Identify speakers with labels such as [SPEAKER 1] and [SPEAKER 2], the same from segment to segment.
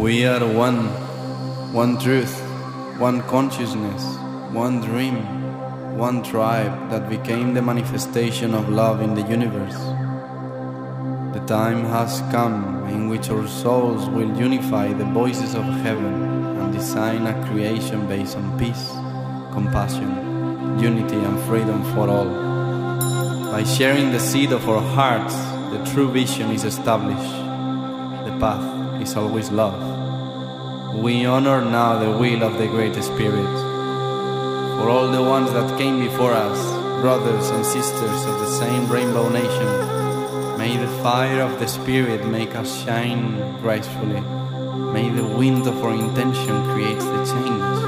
[SPEAKER 1] We are one, one truth, one consciousness, one dream, one tribe that became the manifestation of love in the universe. The time has come in which our souls will unify the voices of heaven and design a creation based on peace, compassion, unity, and freedom for all. By sharing the seed of our hearts, the true vision is established. The path is always love. We honor now the will of the Great Spirit. For all the ones that came before us, brothers and sisters of the same Rainbow Nation, may the fire of the Spirit make us shine gracefully. May the wind of our intention create the change.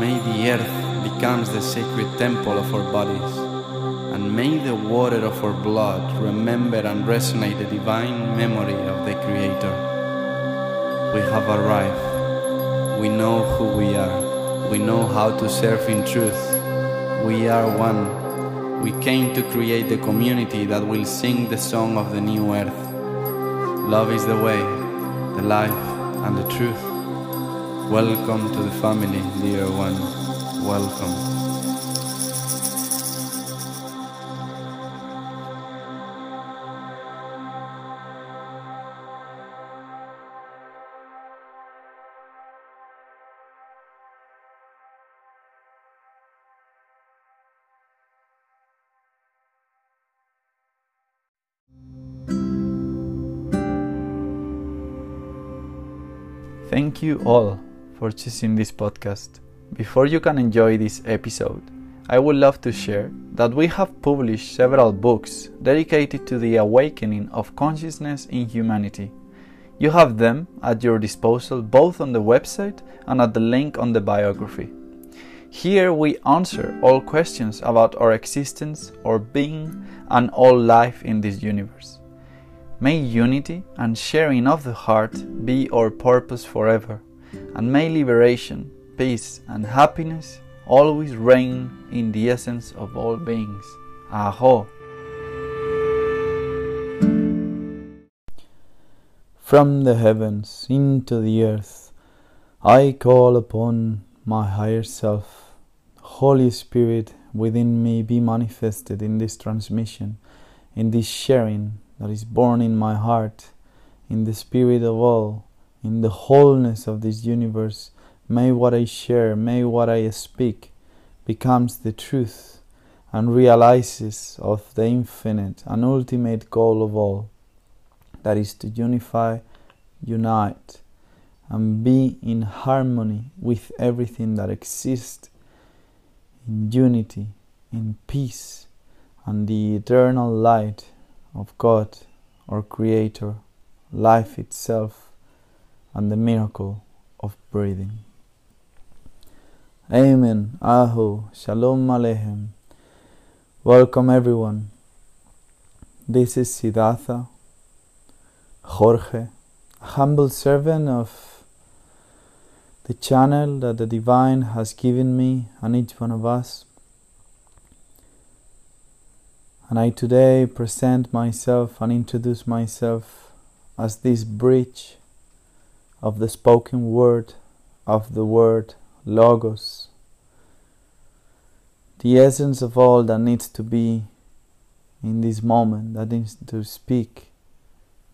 [SPEAKER 1] May the earth becomes the sacred temple of our bodies. And may the water of our blood remember and resonate the divine memory of the Creator. We have arrived. We know who we are. We know how to serve in truth. We are one. We came to create the community that will sing the song of the new earth. Love is the way, the life, and the truth. Welcome to the family, dear one. Welcome.
[SPEAKER 2] Thank you all for choosing this podcast. Before you can enjoy this episode, I would love to share that we have published several books dedicated to the awakening of consciousness in humanity. You have them at your disposal both on the website and at the link on the biography. Here we answer all questions about our existence, our being, and all life in this universe. May unity and sharing of the heart be our purpose forever, and may liberation, peace, and happiness always reign in the essence of all beings. Aho! From the heavens into the earth, I call upon my higher self. Holy Spirit within me be manifested in this transmission, in this sharing that is born in my heart, in the spirit of all, in the wholeness of this universe. May what I share, may what I speak becomes the truth and realizes of the infinite and ultimate goal of all, that is to unify, unite, and be in harmony with everything that exists in unity, in peace, and the eternal light of God, our Creator, life itself, and the miracle of breathing. Amen. Ahu. Shalom Aleichem. Welcome everyone. This is Siddhartha, Jorge, a humble servant of the channel that the Divine has given me and each one of us. And I today present myself and introduce myself as this bridge of the spoken word, of the word Logos, the essence of all that needs to be in this moment, that needs to speak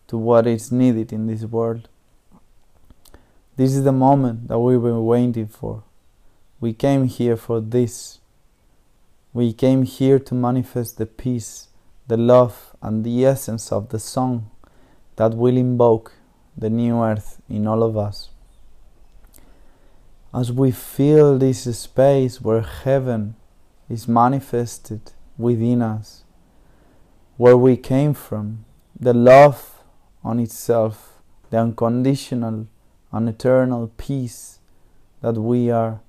[SPEAKER 2] to what is needed in this world. This is the moment that we've been waiting for. We came here for this we came here to manifest the peace, the love, and the essence of the song that will invoke the new earth in all of us. As we feel this space where heaven is manifested within us, where we came from, the love on itself, the unconditional and eternal peace that we are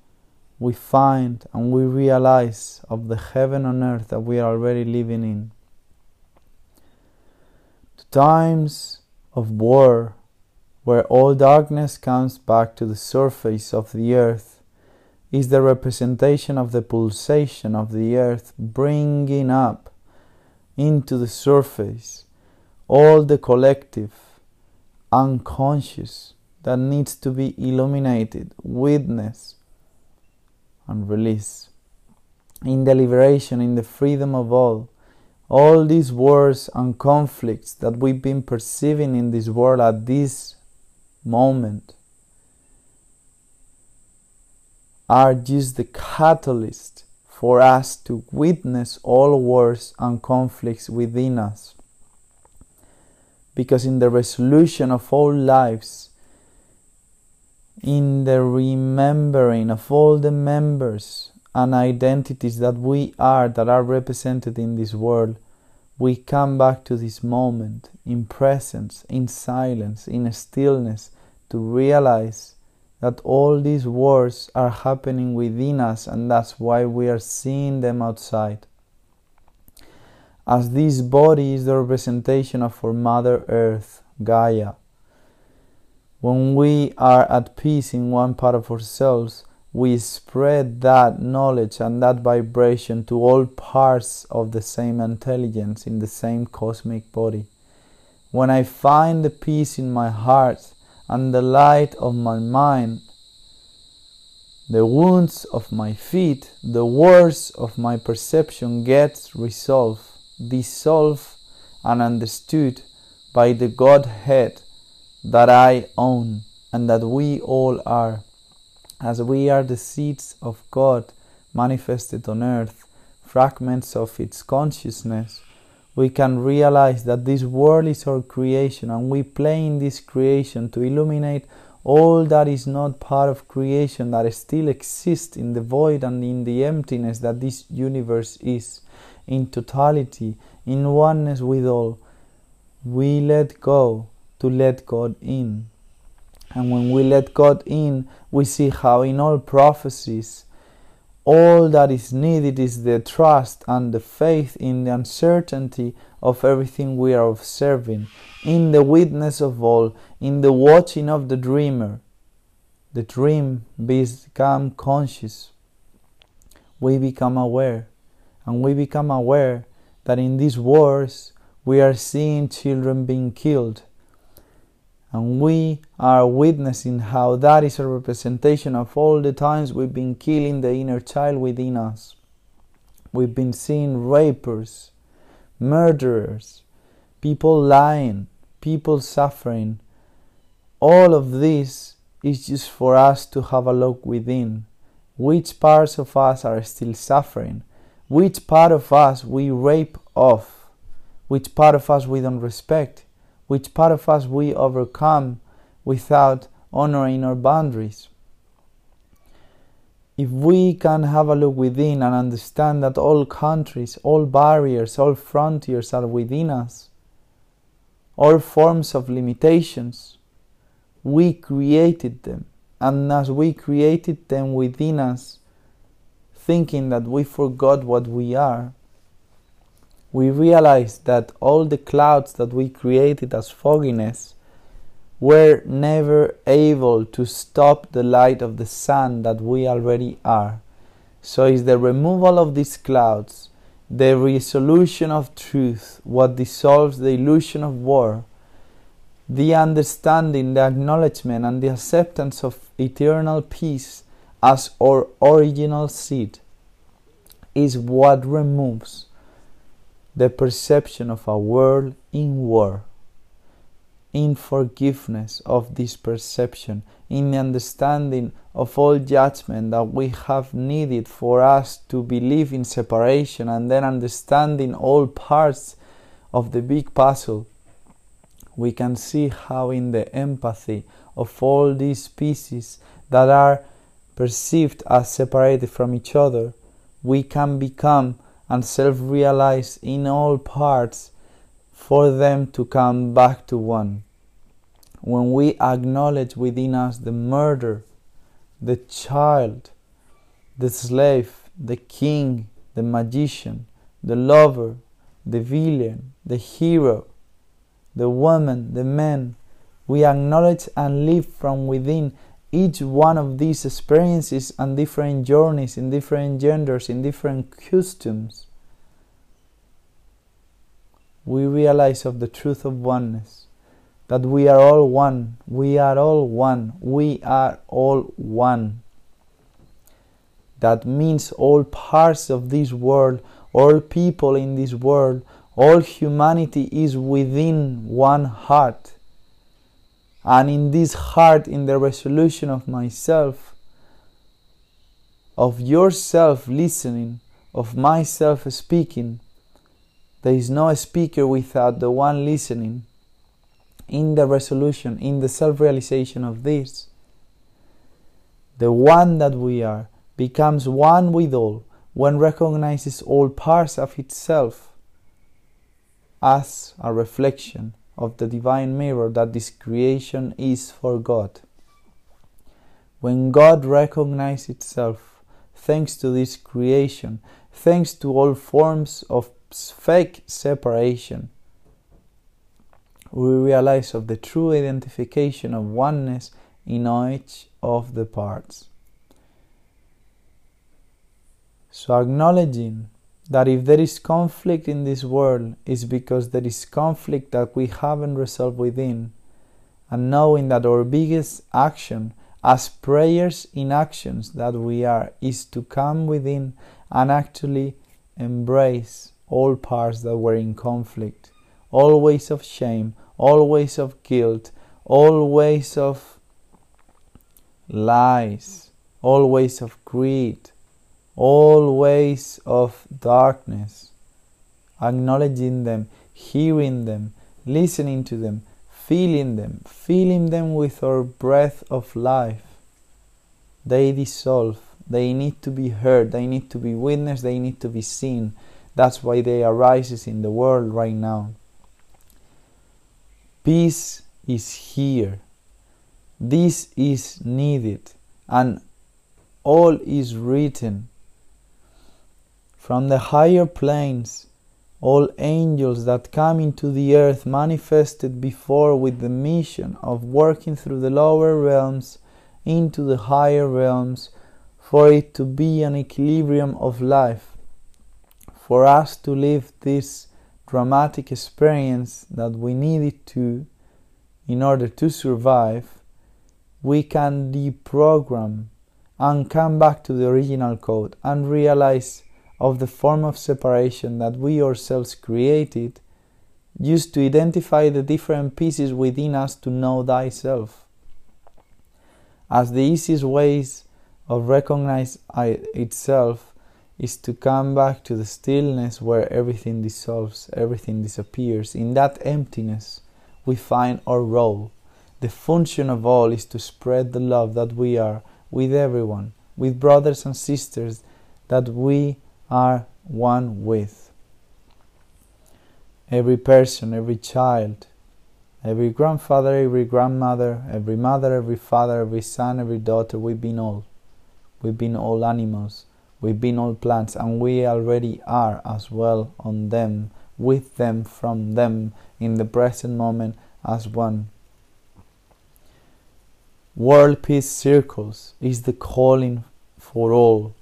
[SPEAKER 2] we find and we realize of the heaven on earth that we are already living in. The times of war, where all darkness comes back to the surface of the earth, is the representation of the pulsation of the earth bringing up into the surface all the collective, unconscious, that needs to be illuminated, witnessed, and release. In the liberation, in the freedom of all, all these wars and conflicts that we've been perceiving in this world at this moment are just the catalyst for us to witness all wars and conflicts within us. Because in the resolution of all lives, in the remembering of all the members and identities that we are, that are represented in this world, we come back to this moment in presence, in silence, in stillness to realize that all these wars are happening within us and that's why we are seeing them outside. As this body is the representation of our Mother Earth, Gaia, when we are at peace in one part of ourselves, we spread that knowledge and that vibration to all parts of the same intelligence in the same cosmic body. When I find the peace in my heart and the light of my mind, the wounds of my feet, the wars of my perception gets resolved, dissolved, and understood by the Godhead that I own and that we all are as we are the seeds of God manifested on earth, fragments of its consciousness, we can realize that this world is our creation and we play in this creation to illuminate all that is not part of creation that still exists in the void and in the emptiness that this universe is, in totality, in oneness with all. We let go to let God in. And when we let God in, we see how in all prophecies, all that is needed is the trust and the faith in the uncertainty of everything we are observing, in the witness of all, in the watching of the dreamer. The dream become conscious. We become aware, and we become aware that in these wars we are seeing children being killed and we are witnessing how that is a representation of all the times we've been killing the inner child within us. We've been seeing rapers, murderers, people lying, people suffering. All of this is just for us to have a look within. Which parts of us are still suffering? Which part of us we rape off? Which part of us we don't respect? Which part of us we overcome without honoring our boundaries. If we can have a look within and understand that all countries, all barriers, all frontiers are within us, all forms of limitations, we created them. And as we created them within us, thinking that we forgot what we are, we realized that all the clouds that we created as fogginess were never able to stop the light of the sun that we already are. So is the removal of these clouds, the resolution of truth, what dissolves the illusion of war, the understanding, the acknowledgement, and the acceptance of eternal peace as our original seed is what removes the perception of a world in war, in forgiveness of this perception, in the understanding of all judgment that we have needed for us to believe in separation and then understanding all parts of the big puzzle, we can see how in the empathy of all these pieces that are perceived as separated from each other, we can become and self realize in all parts for them to come back to one. When we acknowledge within us the murder, the child, the slave, the king, the magician, the lover, the villain, the hero, the woman, the man, we acknowledge and live from within each one of these experiences and different journeys in different genders, in different customs, we realize of the truth of oneness, that we are all one. We are all one. We are all one. That means all parts of this world, all people in this world, all humanity is within one heart. And in this heart, in the resolution of myself, of yourself listening, of myself speaking, there is no speaker without the one listening. In the resolution, in the self realization of this, the one that we are becomes one with all when recognizes all parts of itself as a reflection of the divine mirror that this creation is for God. When God recognizes itself, thanks to this creation, thanks to all forms of fake separation, we realize of the true identification of oneness in each of the parts. So, acknowledging that if there is conflict in this world, is because there is conflict that we haven't resolved within, and knowing that our biggest action, as prayers in actions that we are, is to come within and actually embrace all parts that were in conflict, all ways of shame, all ways of guilt, all ways of lies, all ways of greed, all ways of darkness, acknowledging them, hearing them, listening to them, feeling them, feeling them with our breath of life. They dissolve, they need to be heard, they need to be witnessed, they need to be seen. That's why they arises in the world right now. Peace is here. This is needed, and all is written from the higher planes, all angels that come into the earth manifested before with the mission of working through the lower realms into the higher realms for it to be an equilibrium of life, for us to live this dramatic experience that we needed to in order to survive, we can deprogram and come back to the original code and realize of the form of separation that we ourselves created, used to identify the different pieces within us to know thyself. As the easiest ways of recognize itself is to come back to the stillness where everything dissolves, everything disappears. In that emptiness, we find our role. The function of all is to spread the love that we are with everyone, with brothers and sisters that we are one with. Every person, every child, every grandfather, every grandmother, every mother, every father, every son, every daughter, we've been all. We've been all animals, we've been all plants, and we already are as well on them, with them, from them, in the present moment as one. World Peace Circles is the calling for all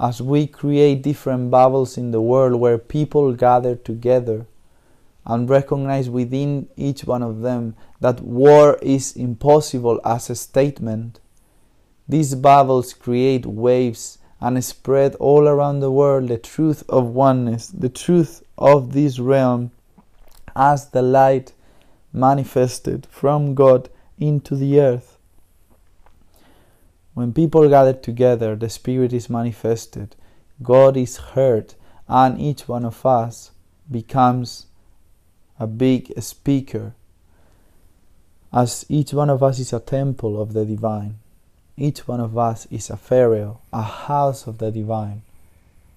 [SPEAKER 2] as we create different bubbles in the world where people gather together and recognize within each one of them that war is impossible as a statement, these bubbles create waves and spread all around the world the truth of oneness, the truth of this realm as the light manifested from God into the earth. When people gather together, the Spirit is manifested, God is heard, and each one of us becomes a big speaker. As each one of us is a temple of the divine, each one of us is a pharaoh, a house of the divine.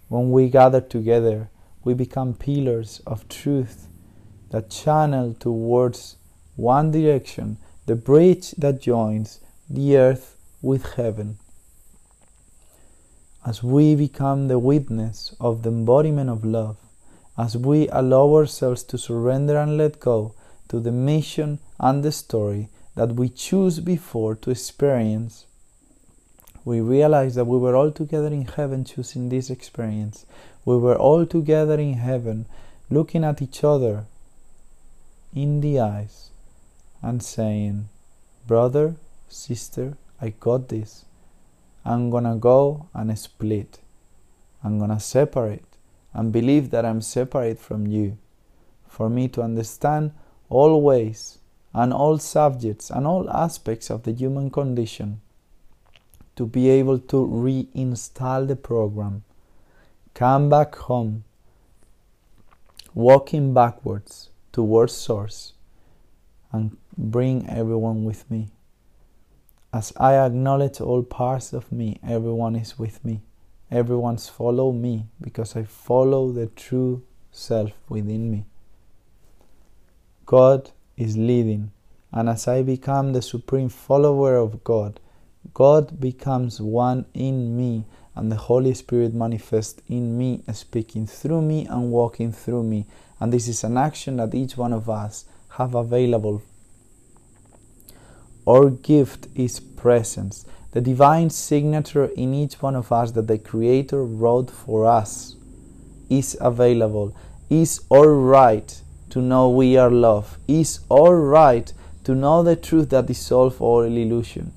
[SPEAKER 2] When we gather together, we become pillars of truth that channel towards one direction, the bridge that joins the earth with heaven. As we become the witness of the embodiment of love, as we allow ourselves to surrender and let go to the mission and the story that we choose before to experience, we realize that we were all together in heaven choosing this experience. We were all together in heaven looking at each other in the eyes and saying, Brother, sister, I got this. I'm gonna go and split. I'm gonna separate and believe that I'm separate from you. For me to understand all ways and all subjects and all aspects of the human condition, to be able to reinstall the program, come back home, walking backwards towards Source, and bring everyone with me. As I acknowledge all parts of me, everyone is with me. Everyone's follow me because I follow the true self within me. God is leading, and as I become the supreme follower of God, God becomes one in me, and the Holy Spirit manifests in me, speaking through me and walking through me. And this is an action that each one of us have available our gift is presence, the divine signature in each one of us that the Creator wrote for us is available. Is all right to know we are love. Is all right to know the truth that dissolves all illusion.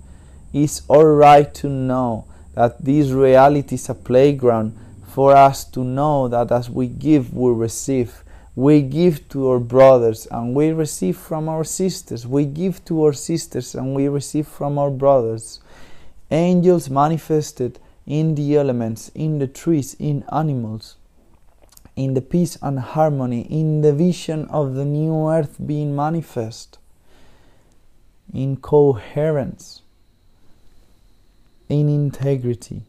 [SPEAKER 2] Is all right to know that this reality is a playground for us to know that as we give, we receive we give to our brothers and we receive from our sisters. We give to our sisters and we receive from our brothers. Angels manifested in the elements, in the trees, in animals, in the peace and harmony, in the vision of the new earth being manifest, in coherence, in integrity.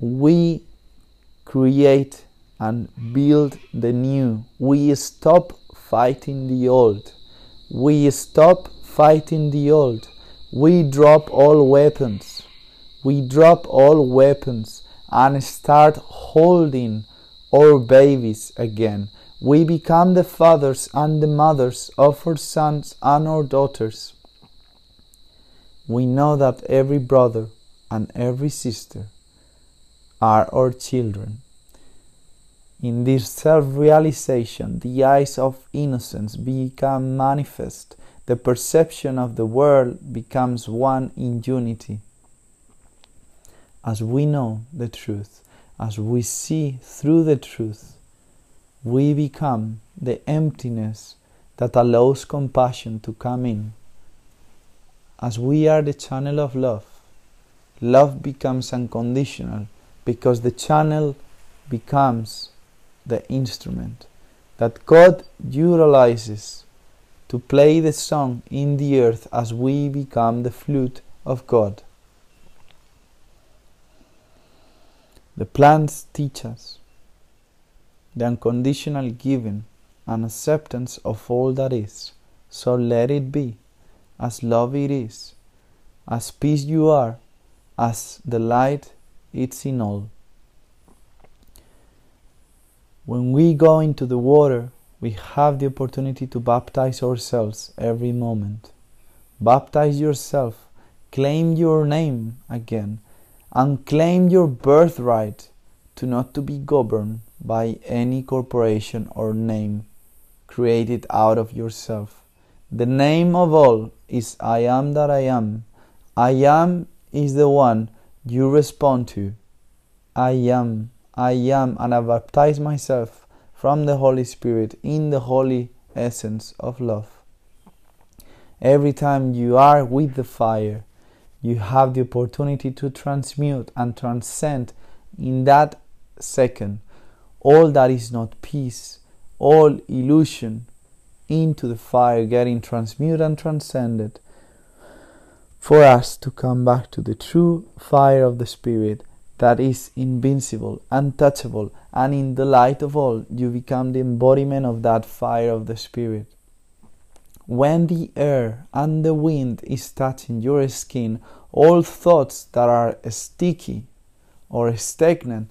[SPEAKER 2] We create and build the new. We stop fighting the old. We stop fighting the old. We drop all weapons. We drop all weapons and start holding our babies again. We become the fathers and the mothers of our sons and our daughters. We know that every brother and every sister are our children. In this self realization, the eyes of innocence become manifest, the perception of the world becomes one in unity. As we know the truth, as we see through the truth, we become the emptiness that allows compassion to come in. As we are the channel of love, love becomes unconditional because the channel becomes the instrument that God utilizes to play the song in the earth as we become the flute of God. The plants teach us the unconditional giving and acceptance of all that is. So let it be, as love it is, as peace you are, as the light it's in all. When we go into the water, we have the opportunity to baptize ourselves every moment. Baptize yourself, claim your name again, and claim your birthright to not to be governed by any corporation or name created out of yourself. The name of all is I am that I am. I am is the one you respond to. I am I am, and I baptize myself from the Holy Spirit in the holy essence of love. Every time you are with the fire, you have the opportunity to transmute and transcend in that second all that is not peace, all illusion into the fire, getting transmuted and transcended for us to come back to the true fire of the Spirit that is invincible, untouchable, and in the light of all, you become the embodiment of that fire of the Spirit. When the air and the wind is touching your skin, all thoughts that are sticky or stagnant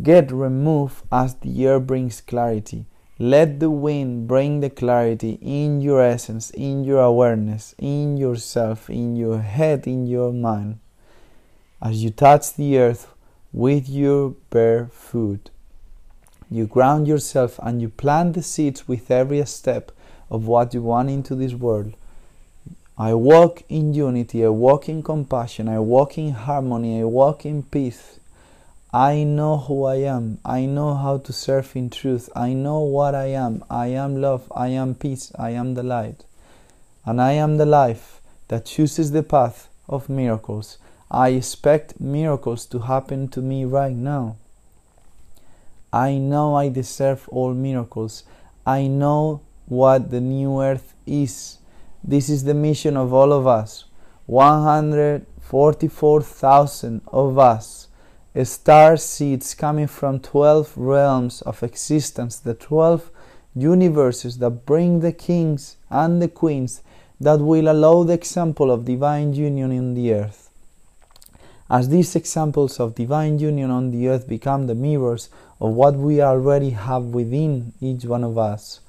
[SPEAKER 2] get removed as the air brings clarity. Let the wind bring the clarity in your essence, in your awareness, in yourself, in your head, in your mind as you touch the earth with your bare foot. You ground yourself and you plant the seeds with every step of what you want into this world. I walk in unity, I walk in compassion, I walk in harmony, I walk in peace. I know who I am. I know how to serve in truth. I know what I am. I am love. I am peace. I am the light. And I am the life that chooses the path of miracles. I expect miracles to happen to me right now. I know I deserve all miracles. I know what the new earth is. This is the mission of all of us. 144,000 of us, star seeds coming from 12 realms of existence, the 12 universes that bring the kings and the queens that will allow the example of divine union in the earth. As these examples of divine union on the earth become the mirrors of what we already have within each one of us,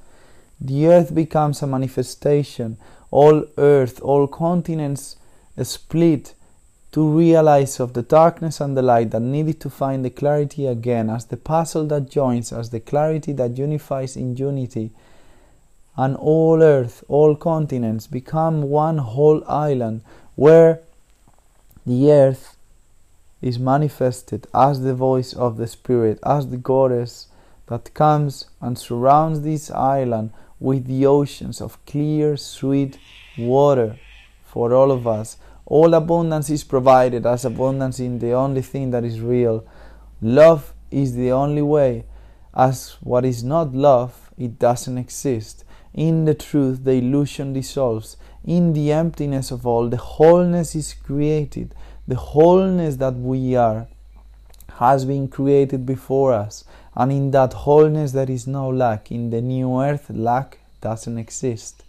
[SPEAKER 2] the earth becomes a manifestation. All earth, all continents split to realize of the darkness and the light that needed to find the clarity again as the puzzle that joins, as the clarity that unifies in unity. And all earth, all continents become one whole island where the earth is manifested as the voice of the Spirit, as the goddess that comes and surrounds this island with the oceans of clear, sweet water for all of us. All abundance is provided as abundance in the only thing that is real. Love is the only way. As what is not love, it doesn't exist. In the truth, the illusion dissolves. In the emptiness of all, the wholeness is created. The wholeness that we are has been created before us and in that wholeness there is no lack. In the new earth, lack doesn't exist.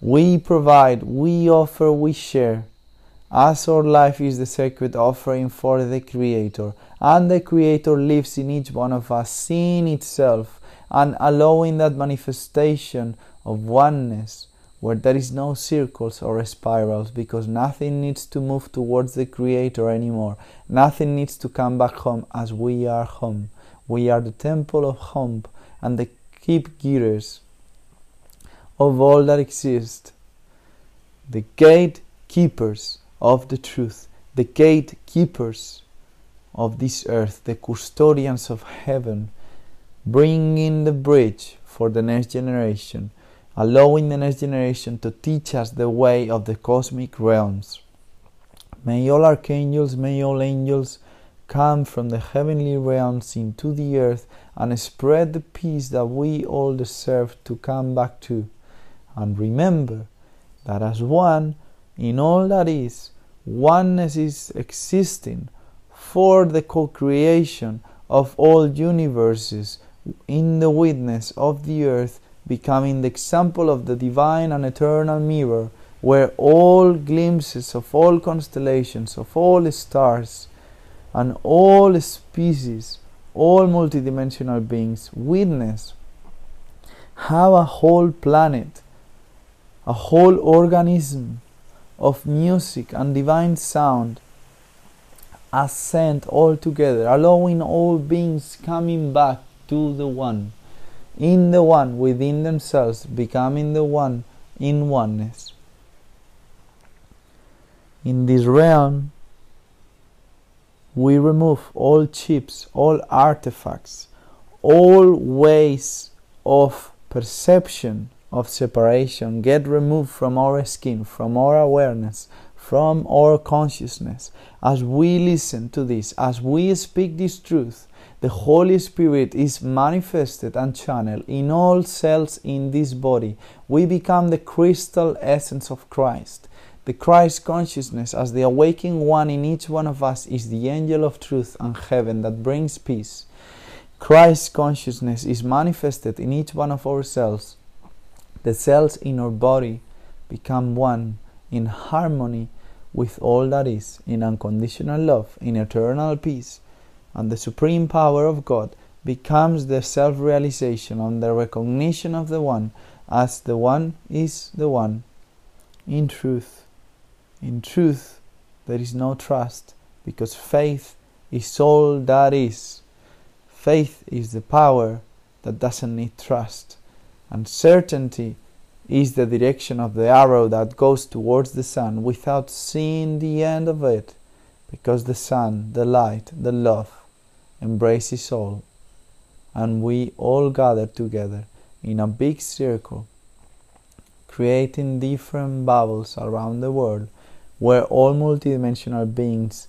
[SPEAKER 2] We provide, we offer, we share. As our life is the sacred offering for the Creator, and the Creator lives in each one of us, seeing itself and allowing that manifestation of oneness where there is no circles or spirals because nothing needs to move towards the Creator anymore. Nothing needs to come back home as we are home. We are the temple of home and the keep keepkeepers of all that exists, the gatekeepers of the truth, the gatekeepers of this earth, the custodians of heaven, bringing the bridge for the next generation, allowing the next generation to teach us the way of the cosmic realms. May all archangels, may all angels, come from the heavenly realms into the earth and spread the peace that we all deserve to come back to. And remember that as one in all that is, oneness is existing for the co creation of all universes in the witness of the earth, becoming the example of the divine and eternal mirror, where all glimpses of all constellations, of all stars, and all species, all multidimensional beings witness how a whole planet, a whole organism of music and divine sound ascend all together, allowing all beings coming back to the one, in the one within themselves, becoming the one in oneness. In this realm, we remove all chips, all artifacts, all ways of perception of separation get removed from our skin, from our awareness, from our consciousness. As we listen to this, as we speak this truth, the Holy Spirit is manifested and channeled in all cells in this body. We become the crystal essence of Christ. The Christ consciousness, as the awakening one in each one of us, is the angel of truth and heaven that brings peace. Christ consciousness is manifested in each one of our cells. The cells in our body become one in harmony with all that is, in unconditional love, in eternal peace, and the supreme power of God becomes the self realization and the recognition of the One as the One is the One in truth. In truth, there is no trust because faith is all that is. Faith is the power that doesn't need trust, and certainty is the direction of the arrow that goes towards the sun without seeing the end of it, because the sun, the light, the love embraces all, and we all gather together in a big circle, creating different bubbles around the world where all multidimensional beings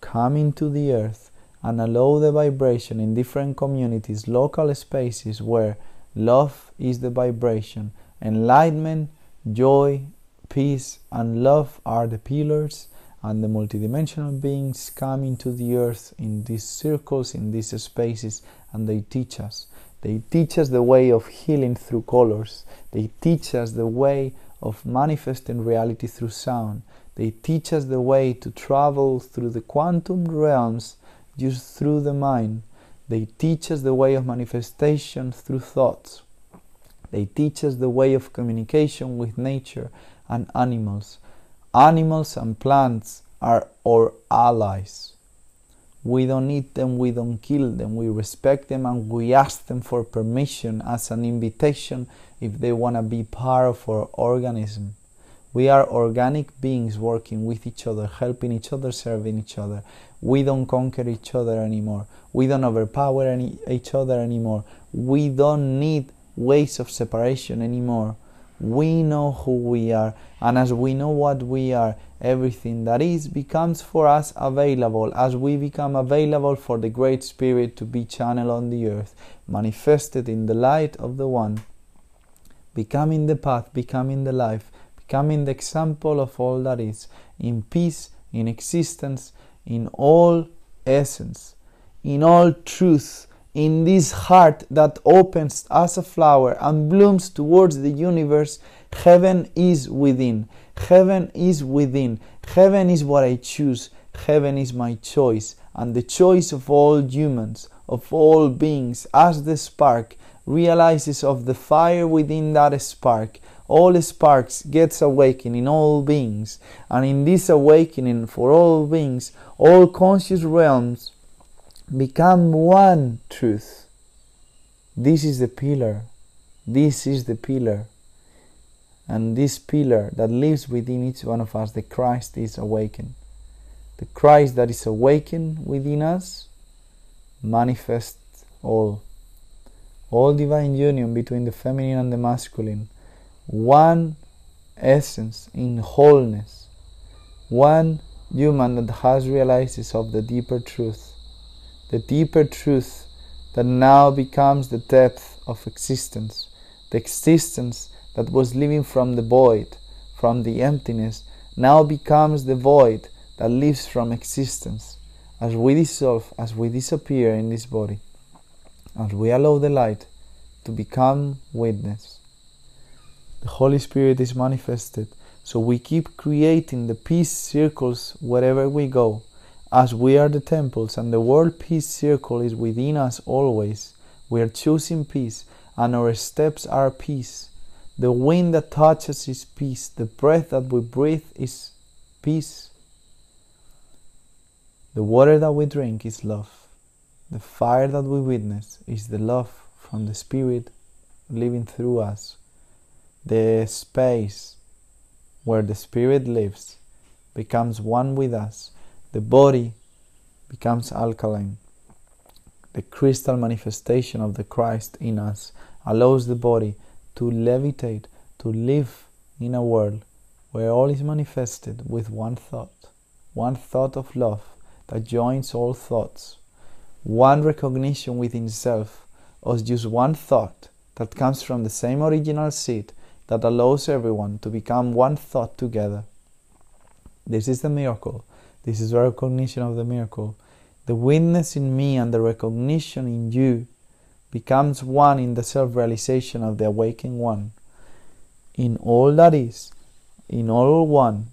[SPEAKER 2] come into the earth and allow the vibration in different communities, local spaces where love is the vibration, enlightenment, joy, peace, and love are the pillars, and the multidimensional beings come into the earth in these circles, in these spaces, and they teach us. They teach us the way of healing through colors. They teach us the way of manifesting reality through sound. They teach us the way to travel through the quantum realms just through the mind. They teach us the way of manifestation through thoughts. They teach us the way of communication with nature and animals. Animals and plants are our allies. We don't eat them, we don't kill them, we respect them and we ask them for permission as an invitation if they want to be part of our organism. We are organic beings working with each other, helping each other, serving each other. We don't conquer each other anymore. We don't overpower any, each other anymore. We don't need ways of separation anymore. We know who we are, and as we know what we are, everything that is becomes for us available. As we become available for the Great Spirit to be channeled on the earth, manifested in the light of the One, becoming the path, becoming the life, becoming the example of all that is, in peace, in existence, in all essence, in all truth in this heart that opens as a flower and blooms towards the universe, heaven is within. Heaven is within. Heaven is what I choose. Heaven is my choice, and the choice of all humans, of all beings, as the spark realizes of the fire within that spark. All sparks gets awakened in all beings, and in this awakening for all beings, all conscious realms become one truth. This is the pillar. This is the pillar. And this pillar that lives within each one of us, the Christ is awakened. The Christ that is awakened within us manifests all. All divine union between the feminine and the masculine. One essence in wholeness. One human that has realizes of the deeper truth the deeper truth that now becomes the depth of existence, the existence that was living from the void, from the emptiness, now becomes the void that lives from existence. As we dissolve, as we disappear in this body, as we allow the light to become witness, the Holy Spirit is manifested. So we keep creating the peace circles wherever we go as we are the temples and the world peace circle is within us always, we are choosing peace and our steps are peace. The wind that touches is peace. The breath that we breathe is peace. The water that we drink is love. The fire that we witness is the love from the Spirit living through us. The space where the Spirit lives becomes one with us the body becomes alkaline. The crystal manifestation of the Christ in us allows the body to levitate, to live in a world where all is manifested with one thought, one thought of love that joins all thoughts, one recognition within self of just one thought that comes from the same original seed that allows everyone to become one thought together. This is the miracle this is recognition of the miracle. The witness in me and the recognition in you becomes one in the self realization of the awakened one. In all that is, in all one,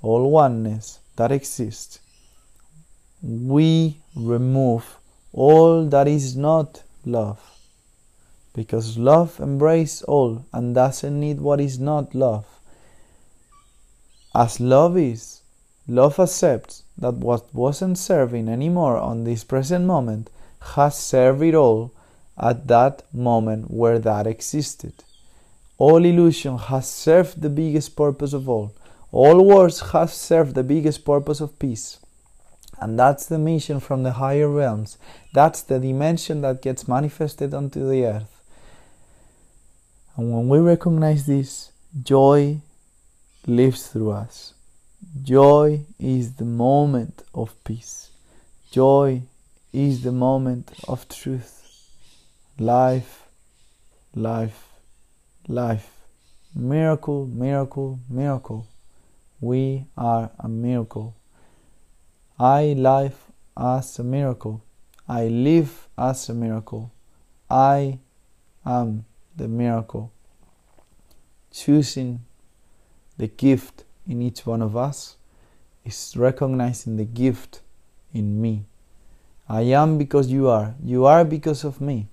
[SPEAKER 2] all oneness that exists, we remove all that is not love. Because love embraces all and doesn't need what is not love. As love is, Love accepts that what wasn't serving anymore on this present moment has served it all at that moment where that existed. All illusion has served the biggest purpose of all. All wars have served the biggest purpose of peace. And that's the mission from the higher realms. That's the dimension that gets manifested onto the earth. And when we recognize this, joy lives through us. Joy is the moment of peace. Joy is the moment of truth. Life, life, life. Miracle, miracle, miracle. We are a miracle. I live as a miracle. I live as a miracle. I am the miracle. Choosing the gift in each one of us is recognizing the gift in me. I am because you are. You are because of me.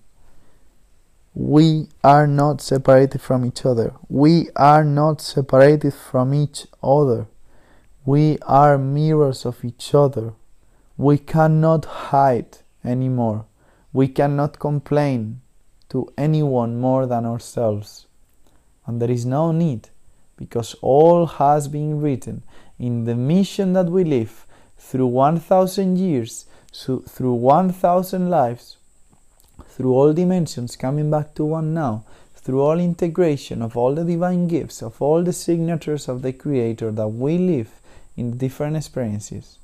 [SPEAKER 2] We are not separated from each other. We are not separated from each other. We are mirrors of each other. We cannot hide anymore. We cannot complain to anyone more than ourselves. And there is no need because all has been written in the mission that we live through 1000 years, so through 1000 lives, through all dimensions coming back to one now, through all integration of all the divine gifts, of all the signatures of the Creator that we live in different experiences.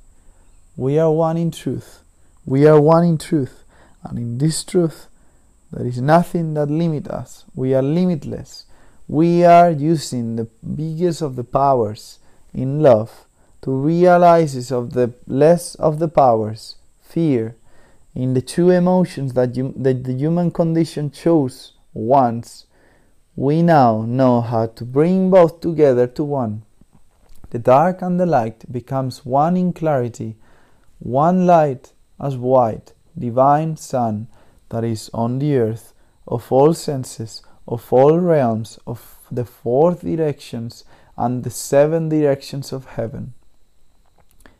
[SPEAKER 2] We are one in truth. We are one in truth. And in this truth, there is nothing that limits us. We are limitless. We are using the biggest of the powers in love to realize of the less of the powers, fear, in the two emotions that, you, that the human condition chose once, we now know how to bring both together to one. The dark and the light becomes one in clarity, one light as white, divine sun that is on the earth of all senses, of all realms, of the four directions and the seven directions of heaven.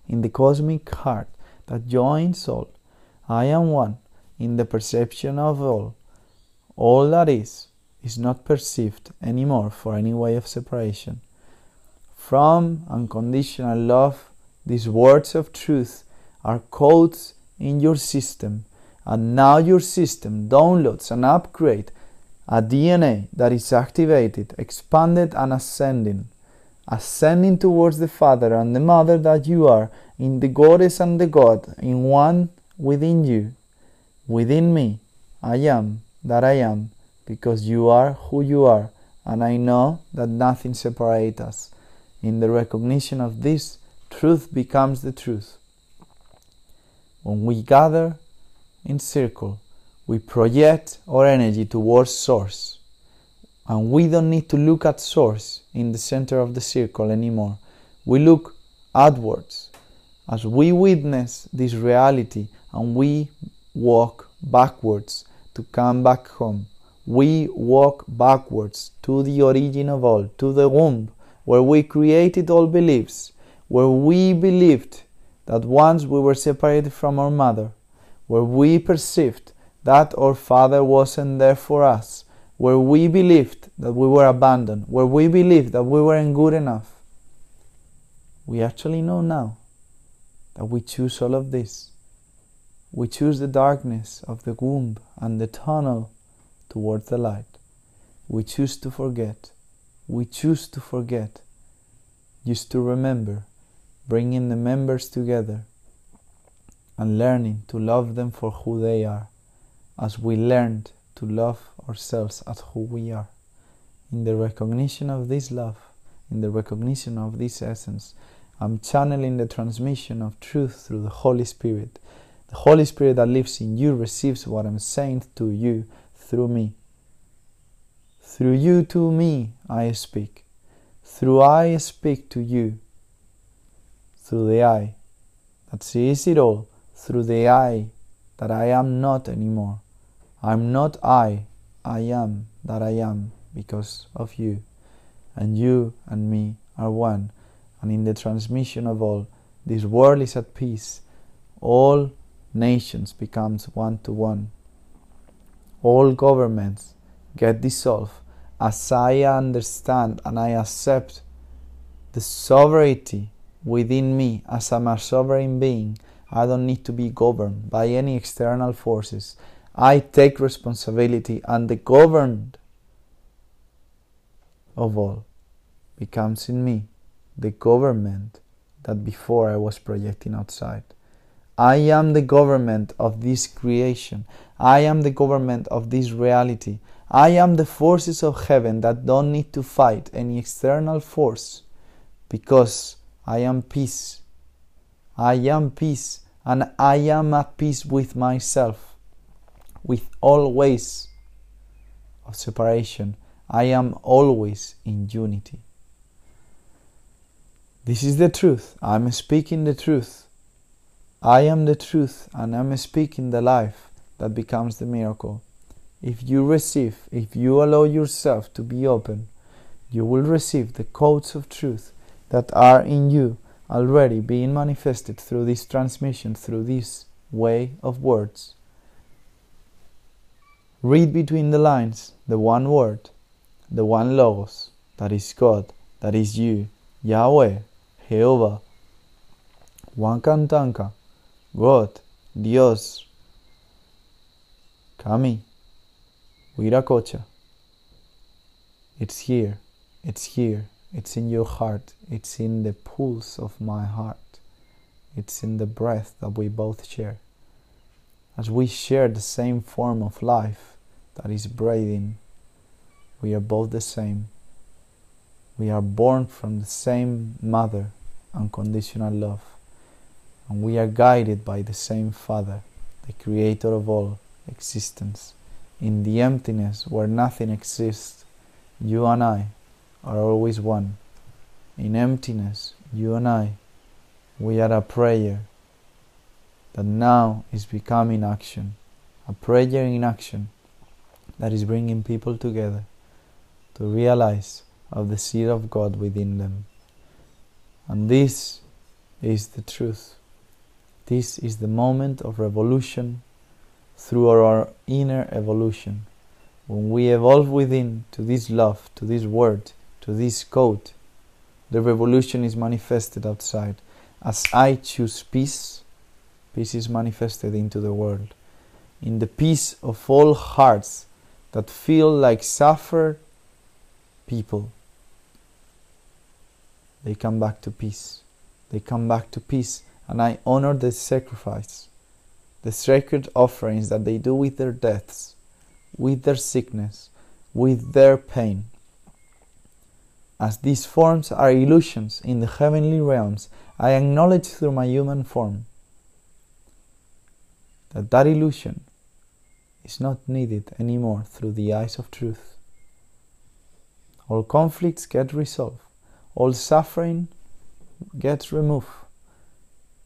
[SPEAKER 2] In the cosmic heart that joins all, I am one in the perception of all. All that is is not perceived anymore for any way of separation. From unconditional love, these words of truth are codes in your system and now your system downloads an upgrade, a DNA that is activated, expanded, and ascending, ascending towards the Father and the Mother that you are, in the Goddess and the God, in one within you, within me. I am that I am, because you are who you are, and I know that nothing separates us. In the recognition of this, truth becomes the truth. When we gather in circle, we project our energy towards source. And we don't need to look at source in the center of the circle anymore. We look outwards. As we witness this reality and we walk backwards to come back home, we walk backwards to the origin of all, to the womb where we created all beliefs, where we believed that once we were separated from our mother, where we perceived that our Father wasn't there for us, where we believed that we were abandoned, where we believed that we weren't good enough. We actually know now that we choose all of this. We choose the darkness of the womb and the tunnel towards the light. We choose to forget. We choose to forget. Just to remember, bringing the members together and learning to love them for who they are, as we learned to love ourselves as who we are. In the recognition of this love, in the recognition of this essence, I'm channeling the transmission of truth through the Holy Spirit. The Holy Spirit that lives in you receives what I'm saying to you through me. Through you to me I speak. Through I speak to you. Through the I that sees it all through the I that I am not anymore. I'm not I, I am that I am because of you. And you and me are one. And in the transmission of all, this world is at peace. All nations becomes one to one. All governments get dissolved as I understand and I accept the sovereignty within me as I'm a sovereign being, I don't need to be governed by any external forces. I take responsibility and the governed of all becomes in me the government that before I was projecting outside. I am the government of this creation. I am the government of this reality. I am the forces of heaven that don't need to fight any external force because I am peace. I am peace and I am at peace with myself, with all ways of separation. I am always in unity. This is the truth. I'm speaking the truth. I am the truth and I'm speaking the life that becomes the miracle. If you receive, if you allow yourself to be open, you will receive the codes of truth that are in you already being manifested through this transmission, through this way of words. Read between the lines the one word, the one logos, that is God, that is you, Yahweh, Jehová, Wankantanka, God, Dios, Kami, Wiracocha. It's here, it's here, it's in your heart, it's in the pulse of my heart, it's in the breath that we both share. As we share the same form of life that is breathing, we are both the same. We are born from the same mother, unconditional love, and we are guided by the same Father, the creator of all existence. In the emptiness where nothing exists, you and I are always one. In emptiness, you and I, we are a prayer that now is becoming action, a prayer in action that is bringing people together to realize of the seed of God within them. And this is the truth. This is the moment of revolution through our inner evolution. When we evolve within to this love, to this word, to this code, the revolution is manifested outside. As I choose peace, peace is manifested into the world. In the peace of all hearts that feel like suffer people, they come back to peace. They come back to peace, and I honor the sacrifice, the sacred offerings that they do with their deaths, with their sickness, with their pain. As these forms are illusions in the heavenly realms, I acknowledge through my human form that that illusion is not needed anymore through the eyes of truth. All conflicts get resolved. All suffering gets removed,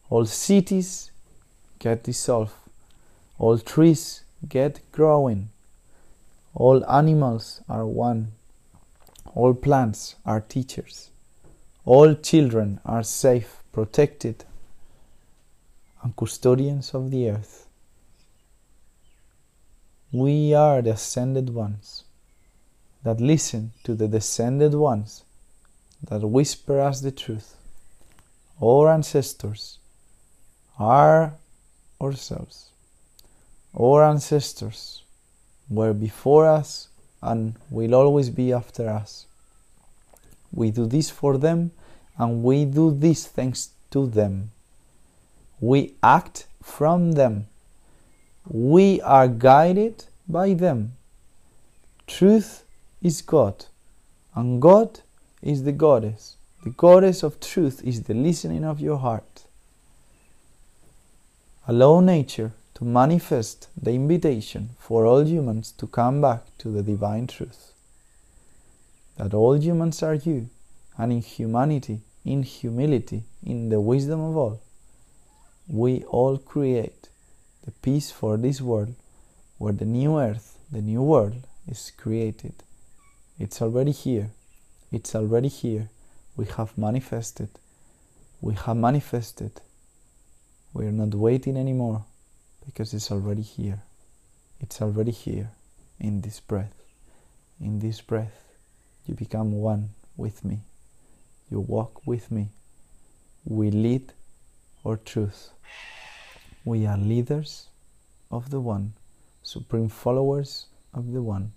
[SPEAKER 2] all cities get dissolved, all trees get growing, all animals are one, all plants are teachers, all children are safe, protected, and custodians of the earth. We are the ascended ones that listen to the descended ones that whisper us the truth. Our ancestors are ourselves. Our ancestors were before us and will always be after us. We do this for them and we do this thanks to them. We act from them. We are guided by them. Truth is God, and God is the goddess. The goddess of truth is the listening of your heart. Allow nature to manifest the invitation for all humans to come back to the divine truth. That all humans are you, and in humanity, in humility, in the wisdom of all, we all create the peace for this world where the new earth, the new world is created. It's already here it's already here. We have manifested. We have manifested. We are not waiting anymore because it's already here. It's already here in this breath. in this breath, you become one with me. You walk with me. We lead our truth. We are leaders of the One, supreme followers of the One.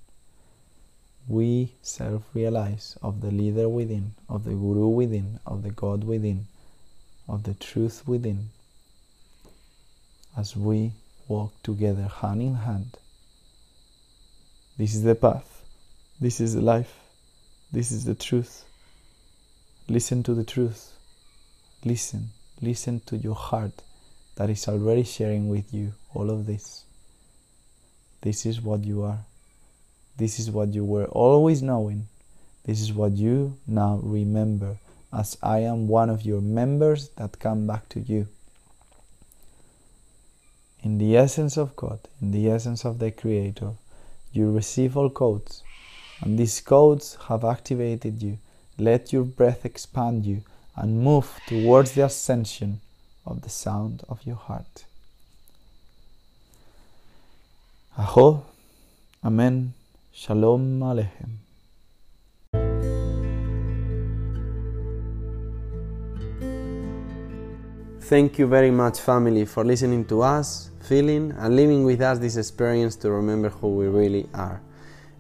[SPEAKER 2] We self realize of the leader within, of the Guru within, of the God within, of the truth within, as we walk together hand in hand. This is the path, this is the life, this is the truth. Listen to the truth. Listen, listen to your heart that is already sharing with you all of this. This is what you are. This is what you were always knowing. This is what you now remember, as I am one of your members that come back to you. In the essence of God, in the essence of the Creator, you receive all codes, and these codes have activated you. Let your breath expand you and move towards the ascension of the sound of your heart. Aho, Amen, Shalom Aleichem.
[SPEAKER 1] Thank you very much, family, for listening to us, feeling, and living with us this experience to remember who we really are.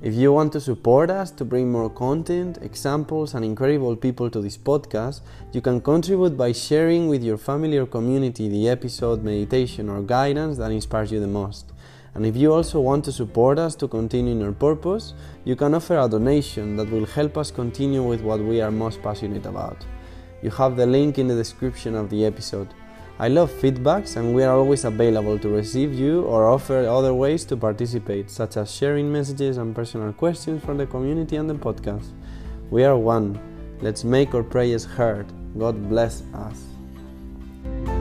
[SPEAKER 1] If you want to support us to bring more content, examples, and incredible people to this podcast, you can contribute by sharing with your family or community the episode, meditation, or guidance that inspires you the most. And if you also want to support us to continue in our purpose, you can offer a donation that will help us continue with what we are most passionate about. You have the link in the description of the episode. I love feedbacks and we are always available to receive you or offer other ways to participate, such as sharing messages and personal questions from the community and the podcast. We are one. Let's make our prayers heard. God bless us.